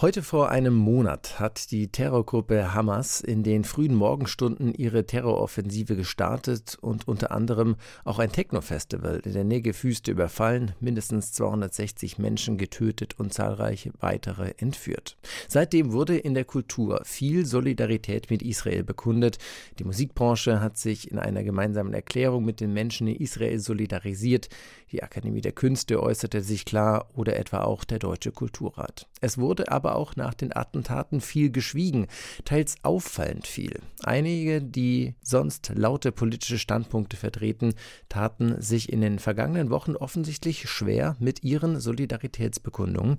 Heute vor einem Monat hat die Terrorgruppe Hamas in den frühen Morgenstunden ihre Terroroffensive gestartet und unter anderem auch ein Techno-Festival in der Negev-Wüste überfallen, mindestens 260 Menschen getötet und zahlreiche weitere entführt. Seitdem wurde in der Kultur viel Solidarität mit Israel bekundet. Die Musikbranche hat sich in einer gemeinsamen Erklärung mit den Menschen in Israel solidarisiert. Die Akademie der Künste äußerte sich klar oder etwa auch der Deutsche Kulturrat. Es wurde aber auch nach den Attentaten viel geschwiegen, teils auffallend viel. Einige, die sonst laute politische Standpunkte vertreten, taten sich in den vergangenen Wochen offensichtlich schwer mit ihren Solidaritätsbekundungen.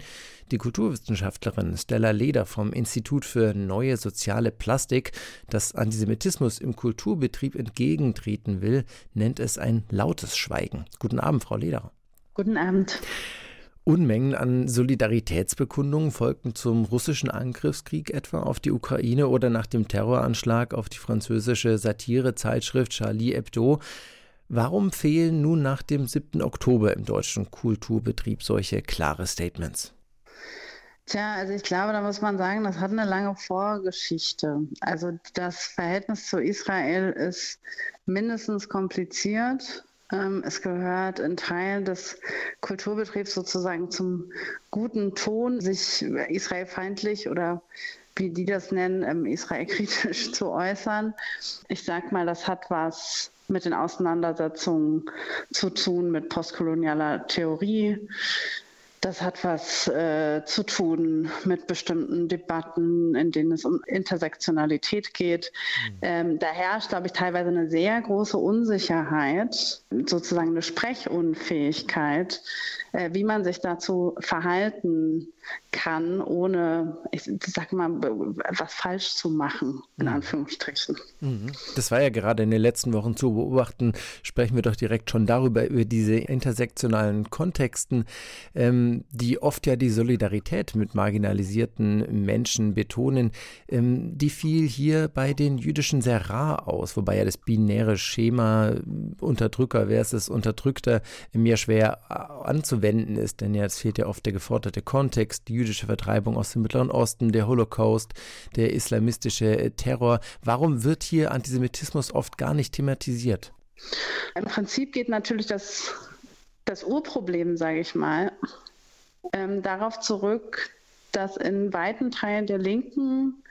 Die Kulturwissenschaftlerin Stella Leder vom Institut für neue soziale Plastik, das Antisemitismus im Kulturbetrieb entgegentreten will, nennt es ein lautes Schweigen. Guten Abend, Frau Leder. Guten Abend. Unmengen an Solidaritätsbekundungen folgten zum russischen Angriffskrieg etwa auf die Ukraine oder nach dem Terroranschlag auf die französische Satirezeitschrift Charlie Hebdo. Warum fehlen nun nach dem 7. Oktober im deutschen Kulturbetrieb solche klare Statements? Tja, also ich glaube, da muss man sagen, das hat eine lange Vorgeschichte. Also das Verhältnis zu Israel ist mindestens kompliziert es gehört ein Teil des Kulturbetriebs sozusagen zum guten Ton, sich israelfeindlich oder wie die das nennen, ähm, israelkritisch zu äußern. Ich sag mal, das hat was mit den Auseinandersetzungen zu tun mit postkolonialer Theorie, das hat was äh, zu tun mit bestimmten Debatten, in denen es um Intersektionalität geht. Mhm. Ähm, da herrscht, glaube ich, teilweise eine sehr große Unsicherheit, sozusagen eine Sprechunfähigkeit, äh, wie man sich dazu verhalten kann, ohne, ich sag mal, was falsch zu machen, in mhm. Anführungsstrichen. Mhm. Das war ja gerade in den letzten Wochen zu beobachten. Sprechen wir doch direkt schon darüber, über diese intersektionalen Kontexten, ähm, die oft ja die Solidarität mit marginalisierten Menschen betonen. Ähm, die fiel hier bei den Jüdischen sehr rar aus, wobei ja das binäre Schema Unterdrücker versus Unterdrückter mir schwer äh, anzuwenden ist, denn ja, es fehlt ja oft der geforderte Kontext Kontext, die jüdische Vertreibung aus dem Mittleren Osten, der Holocaust, der islamistische Terror. Warum wird hier Antisemitismus oft gar nicht thematisiert? Im Prinzip geht natürlich das, das Urproblem, sage ich mal, ähm, darauf zurück, dass in weiten Teilen der Linken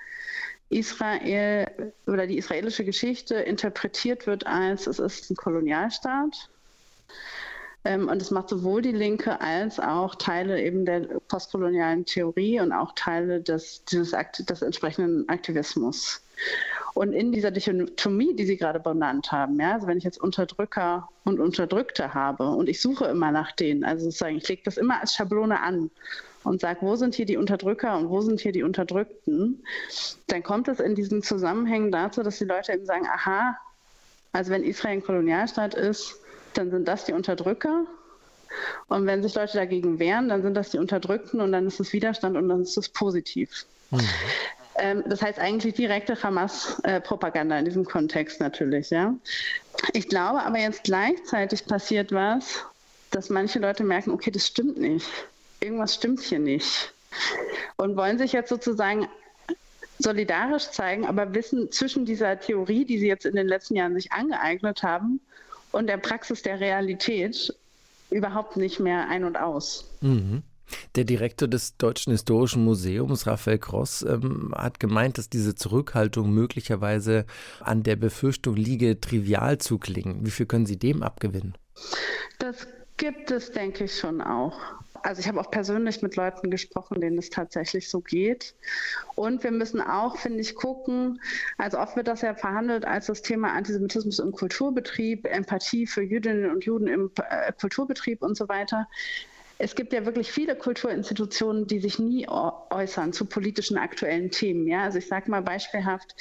Israel oder die israelische Geschichte interpretiert wird als es ist ein Kolonialstaat ähm, und es macht sowohl die Linke als auch Teile eben der postkolonialen Theorie und auch Teile des, dieses des entsprechenden Aktivismus. Und in dieser Dichotomie, die Sie gerade benannt haben, ja, also wenn ich jetzt Unterdrücker und Unterdrückte habe und ich suche immer nach denen, also sozusagen, ich lege das immer als Schablone an und sage, wo sind hier die Unterdrücker und wo sind hier die Unterdrückten, dann kommt es in diesen Zusammenhängen dazu, dass die Leute eben sagen, aha, also wenn Israel ein Kolonialstaat ist, dann sind das die Unterdrücker. Und wenn sich Leute dagegen wehren, dann sind das die Unterdrückten und dann ist es Widerstand und dann ist es positiv. Mhm. Ähm, das heißt eigentlich direkte Hamas-Propaganda in diesem Kontext natürlich. Ja. Ich glaube aber jetzt gleichzeitig passiert was, dass manche Leute merken, okay, das stimmt nicht. Irgendwas stimmt hier nicht. Und wollen sich jetzt sozusagen solidarisch zeigen, aber wissen zwischen dieser Theorie, die sie jetzt in den letzten Jahren sich angeeignet haben, und der Praxis der Realität überhaupt nicht mehr ein und aus. Mhm. Der Direktor des Deutschen Historischen Museums, Raphael Gross, ähm, hat gemeint, dass diese Zurückhaltung möglicherweise an der Befürchtung liege, trivial zu klingen. Wie viel können Sie dem abgewinnen? Das gibt es, denke ich, schon auch also ich habe auch persönlich mit Leuten gesprochen, denen es tatsächlich so geht. Und wir müssen auch, finde ich, gucken, also oft wird das ja verhandelt als das Thema Antisemitismus im Kulturbetrieb, Empathie für Jüdinnen und Juden im äh, Kulturbetrieb und so weiter. Es gibt ja wirklich viele Kulturinstitutionen, die sich nie äußern zu politischen aktuellen Themen. Ja? Also ich sage mal beispielhaft,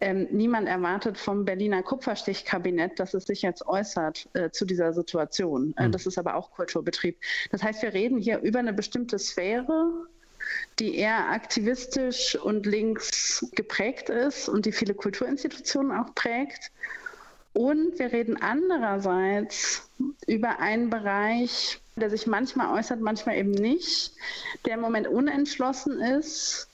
ähm, niemand erwartet vom Berliner Kupferstichkabinett, dass es sich jetzt äußert äh, zu dieser Situation. Äh, mhm. Das ist aber auch Kulturbetrieb. Das heißt, wir reden hier über eine bestimmte Sphäre, die eher aktivistisch und links geprägt ist und die viele Kulturinstitutionen auch prägt. Und wir reden andererseits über einen Bereich, der sich manchmal äußert, manchmal eben nicht, der im Moment unentschlossen ist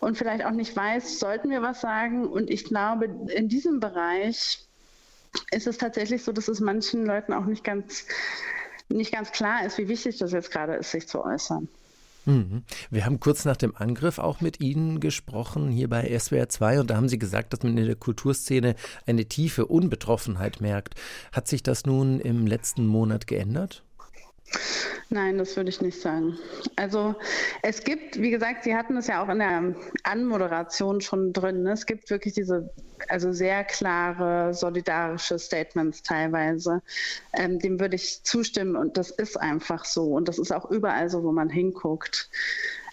und vielleicht auch nicht weiß, sollten wir was sagen. Und ich glaube, in diesem Bereich ist es tatsächlich so, dass es manchen Leuten auch nicht ganz, nicht ganz klar ist, wie wichtig das jetzt gerade ist, sich zu äußern. Mhm. Wir haben kurz nach dem Angriff auch mit Ihnen gesprochen, hier bei SWR 2, und da haben Sie gesagt, dass man in der Kulturszene eine tiefe Unbetroffenheit merkt. Hat sich das nun im letzten Monat geändert? Nein, das würde ich nicht sagen. Also es gibt, wie gesagt, Sie hatten es ja auch in der Anmoderation schon drin. Ne? Es gibt wirklich diese, also sehr klare solidarische Statements teilweise. Ähm, dem würde ich zustimmen und das ist einfach so und das ist auch überall so, wo man hinguckt.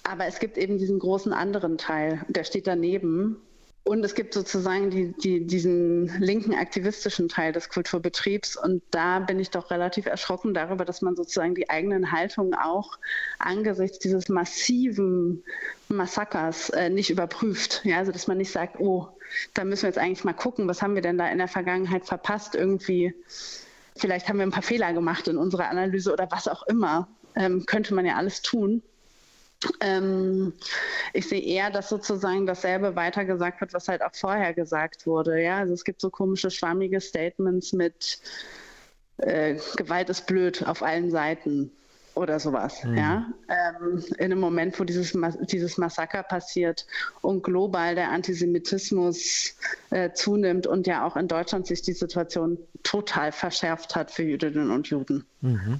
Aber es gibt eben diesen großen anderen Teil, der steht daneben und es gibt sozusagen die, die, diesen linken aktivistischen Teil des Kulturbetriebs. Und da bin ich doch relativ erschrocken darüber, dass man sozusagen die eigenen Haltungen auch angesichts dieses massiven Massakers äh, nicht überprüft. Ja, also dass man nicht sagt, oh, da müssen wir jetzt eigentlich mal gucken, was haben wir denn da in der Vergangenheit verpasst irgendwie. Vielleicht haben wir ein paar Fehler gemacht in unserer Analyse oder was auch immer. Ähm, könnte man ja alles tun. Ähm, ich sehe eher, dass sozusagen dasselbe weitergesagt wird, was halt auch vorher gesagt wurde. Ja, also es gibt so komische, schwammige Statements mit äh, Gewalt ist blöd auf allen Seiten oder sowas. Mhm. Ja, ähm, in einem Moment, wo dieses, dieses Massaker passiert und global der Antisemitismus äh, zunimmt und ja auch in Deutschland sich die Situation total verschärft hat für Jüdinnen und Juden. Mhm.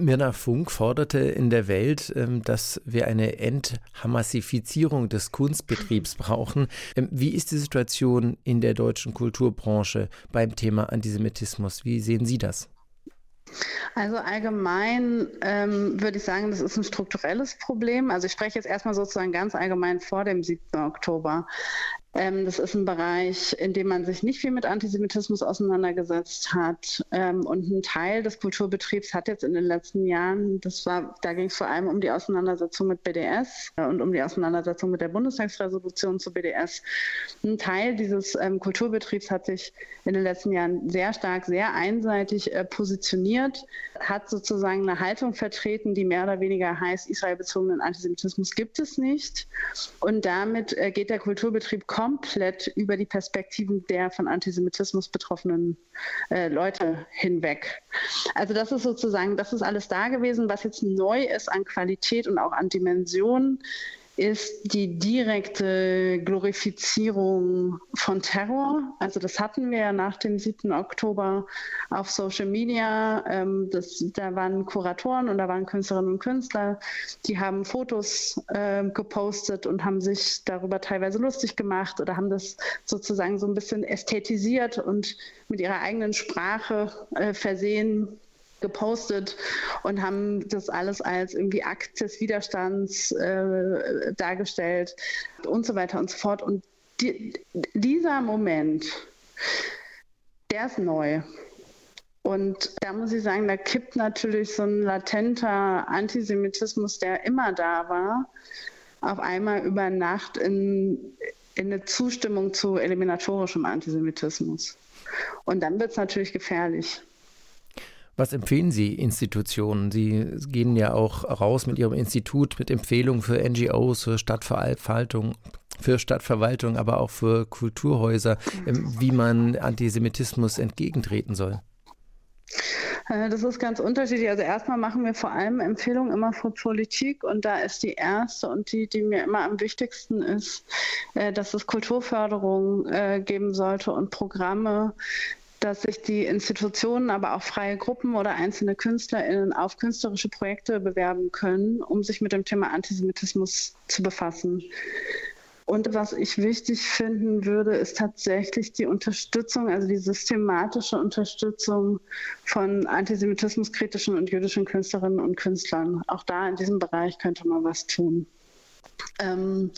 Mirna Funk forderte in der Welt, ähm, dass wir eine Enthamassifizierung des Kunstbetriebs brauchen. Ähm, wie ist die Situation in der deutschen Kulturbranche beim Thema Antisemitismus? Wie sehen Sie das? Also allgemein ähm, würde ich sagen, das ist ein strukturelles Problem. Also ich spreche jetzt erstmal sozusagen ganz allgemein vor dem 7. Oktober. Ähm, das ist ein Bereich, in dem man sich nicht viel mit Antisemitismus auseinandergesetzt hat. Ähm, und ein Teil des Kulturbetriebs hat jetzt in den letzten Jahren, das war, da ging es vor allem um die Auseinandersetzung mit BDS äh, und um die Auseinandersetzung mit der Bundestagsresolution zu BDS. Ein Teil dieses ähm, Kulturbetriebs hat sich in den letzten Jahren sehr stark, sehr einseitig äh, positioniert, hat sozusagen eine Haltung vertreten, die mehr oder weniger heißt, israelbezogenen Antisemitismus gibt es nicht. Und damit äh, geht der Kulturbetrieb komplett über die Perspektiven der von Antisemitismus betroffenen äh, Leute hinweg. Also das ist sozusagen, das ist alles da gewesen, was jetzt neu ist an Qualität und auch an Dimension ist die direkte Glorifizierung von Terror. Also das hatten wir ja nach dem 7. Oktober auf Social Media. Ähm, das, da waren Kuratoren und da waren Künstlerinnen und Künstler, die haben Fotos äh, gepostet und haben sich darüber teilweise lustig gemacht oder haben das sozusagen so ein bisschen ästhetisiert und mit ihrer eigenen Sprache äh, versehen gepostet und haben das alles als irgendwie Akt des Widerstands äh, dargestellt und so weiter und so fort. Und die, dieser Moment, der ist neu. Und da muss ich sagen, da kippt natürlich so ein latenter Antisemitismus, der immer da war, auf einmal über Nacht in, in eine Zustimmung zu eliminatorischem Antisemitismus. Und dann wird es natürlich gefährlich. Was empfehlen Sie Institutionen? Sie gehen ja auch raus mit Ihrem Institut mit Empfehlungen für NGOs, für Stadtverwaltung, für Stadtverwaltung, aber auch für Kulturhäuser, ähm, wie man Antisemitismus entgegentreten soll. Äh, das ist ganz unterschiedlich. Also erstmal machen wir vor allem Empfehlungen immer für Politik und da ist die erste und die, die mir immer am wichtigsten ist, äh, dass es Kulturförderung äh, geben sollte und Programme, dass sich die Institutionen, aber auch freie Gruppen oder einzelne KünstlerInnen auf künstlerische Projekte bewerben können, um sich mit dem Thema Antisemitismus zu befassen. Und was ich wichtig finden würde, ist tatsächlich die Unterstützung, also die systematische Unterstützung von antisemitismuskritischen und jüdischen Künstlerinnen und Künstlern. Auch da in diesem Bereich könnte man was tun. Ähm,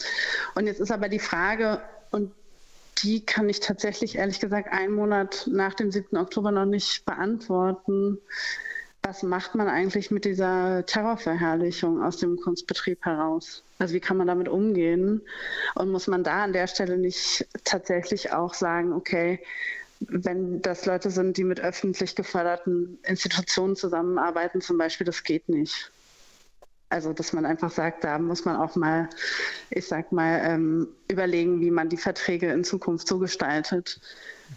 und jetzt ist aber die Frage, und die kann ich tatsächlich ehrlich gesagt einen Monat nach dem 7. Oktober noch nicht beantworten. Was macht man eigentlich mit dieser Terrorverherrlichung aus dem Kunstbetrieb heraus? Also wie kann man damit umgehen? Und muss man da an der Stelle nicht tatsächlich auch sagen, okay, wenn das Leute sind, die mit öffentlich geförderten Institutionen zusammenarbeiten, zum Beispiel, das geht nicht. Also, dass man einfach sagt, da muss man auch mal, ich sag mal, ähm, überlegen, wie man die Verträge in Zukunft so gestaltet,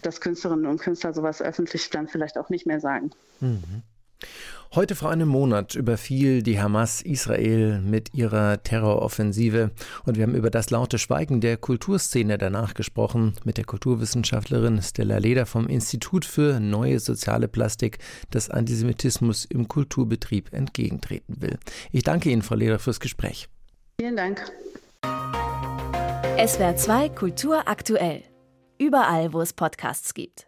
dass Künstlerinnen und Künstler sowas öffentlich dann vielleicht auch nicht mehr sagen. Mhm. Heute vor einem Monat überfiel die Hamas Israel mit ihrer Terroroffensive und wir haben über das laute Schweigen der Kulturszene danach gesprochen mit der Kulturwissenschaftlerin Stella Leder vom Institut für neue soziale Plastik, das Antisemitismus im Kulturbetrieb entgegentreten will. Ich danke Ihnen, Frau Leder, fürs Gespräch. Vielen Dank. SWR 2 Kultur aktuell. Überall, wo es Podcasts gibt.